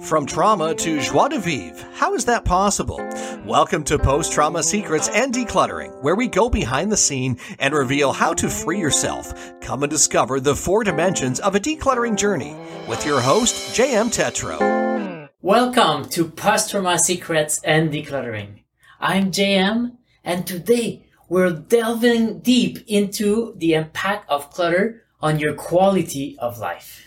From trauma to joie de vivre, how is that possible? Welcome to Post Trauma Secrets and Decluttering, where we go behind the scene and reveal how to free yourself. Come and discover the four dimensions of a decluttering journey with your host, JM Tetreault. Welcome to Post Trauma Secrets and Decluttering. I'm JM, and today we're delving deep into the impact of clutter on your quality of life.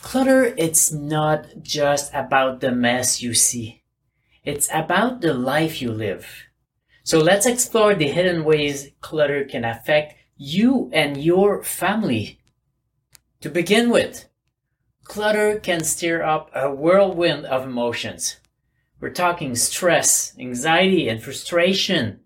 Clutter, it's not just about the mess you see. It's about the life you live. So let's explore the hidden ways clutter can affect you and your family. To begin with, clutter can stir up a whirlwind of emotions. We're talking stress, anxiety, and frustration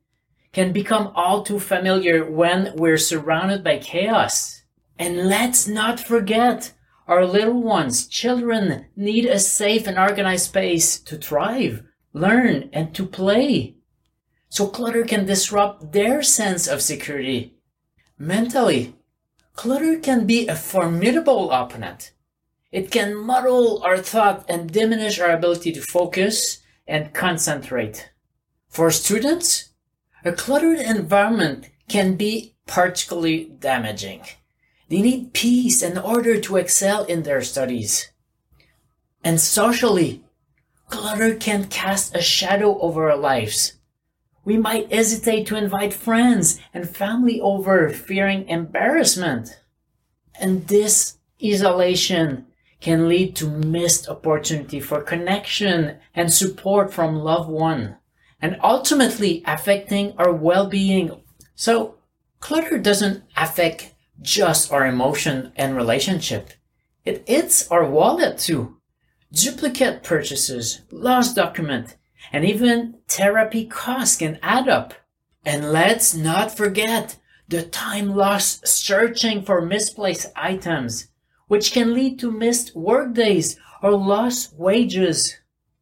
can become all too familiar when we're surrounded by chaos. And let's not forget our little ones, children, need a safe and organized space to thrive, learn, and to play. So clutter can disrupt their sense of security. Mentally, clutter can be a formidable opponent. It can muddle our thought and diminish our ability to focus and concentrate. For students, a cluttered environment can be particularly damaging. They need peace in order to excel in their studies. And socially, clutter can cast a shadow over our lives. We might hesitate to invite friends and family over, fearing embarrassment. And this isolation can lead to missed opportunity for connection and support from loved one, and ultimately affecting our well-being. So, clutter doesn't affect just our emotion and relationship. It eats our wallet too. Duplicate purchases, lost document, and even therapy costs can add up. And let's not forget the time lost searching for misplaced items, which can lead to missed workdays or lost wages.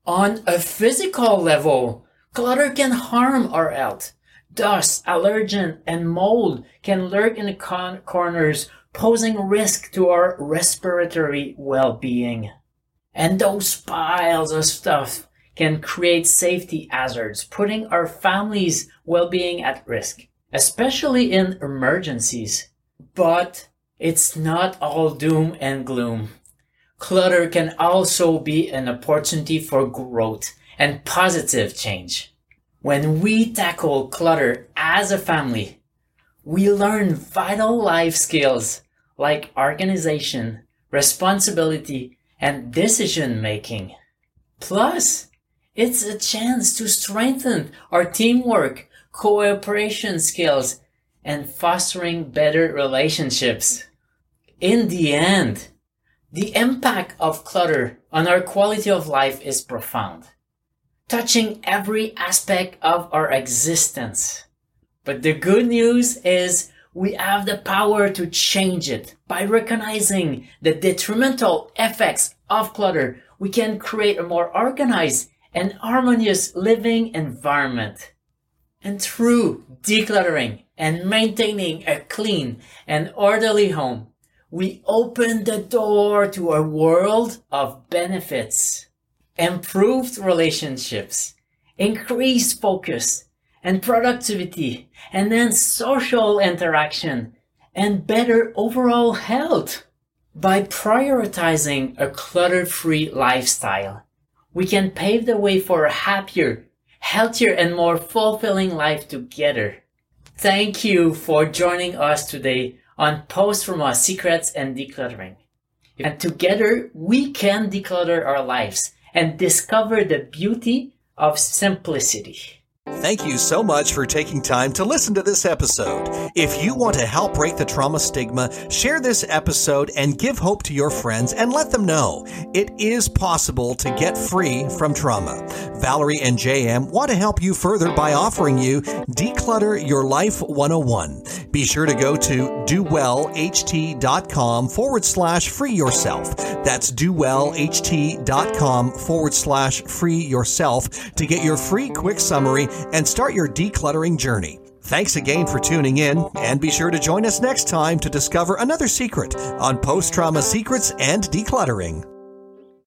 On a physical level, clutter can harm our health dust, allergen, and mold can lurk in the con- corners, posing risk to our respiratory well-being. And those piles of stuff can create safety hazards, putting our family's well-being at risk, especially in emergencies. But it's not all doom and gloom. Clutter can also be an opportunity for growth and positive change. When we tackle clutter as a family, we learn vital life skills like organization, responsibility, and decision making. Plus, it's a chance to strengthen our teamwork, cooperation skills, and fostering better relationships. In the end, the impact of clutter on our quality of life is profound touching every aspect of our existence. But the good news is we have the power to change it. By recognizing the detrimental effects of clutter, we can create a more organized and harmonious living environment. And through decluttering and maintaining a clean and orderly home, we open the door to a world of benefits improved relationships, increased focus and productivity, and then social interaction and better overall health. By prioritizing a clutter-free lifestyle, we can pave the way for a happier, healthier, and more fulfilling life together. Thank you for joining us today on Post Trauma Secrets and Decluttering. And together we can declutter our lives and discover the beauty of simplicity. Thank you so much for taking time to listen to this episode. If you want to help break the trauma stigma, share this episode and give hope to your friends and let them know it is possible to get free from trauma. Valerie and JM want to help you further by offering you Declutter Your Life 101. Be sure to go to dowellht.com forward slash free yourself. That's dowellht.com forward slash free yourself to get your free quick summary and start your decluttering journey. Thanks again for tuning in, and be sure to join us next time to discover another secret on post trauma secrets and decluttering.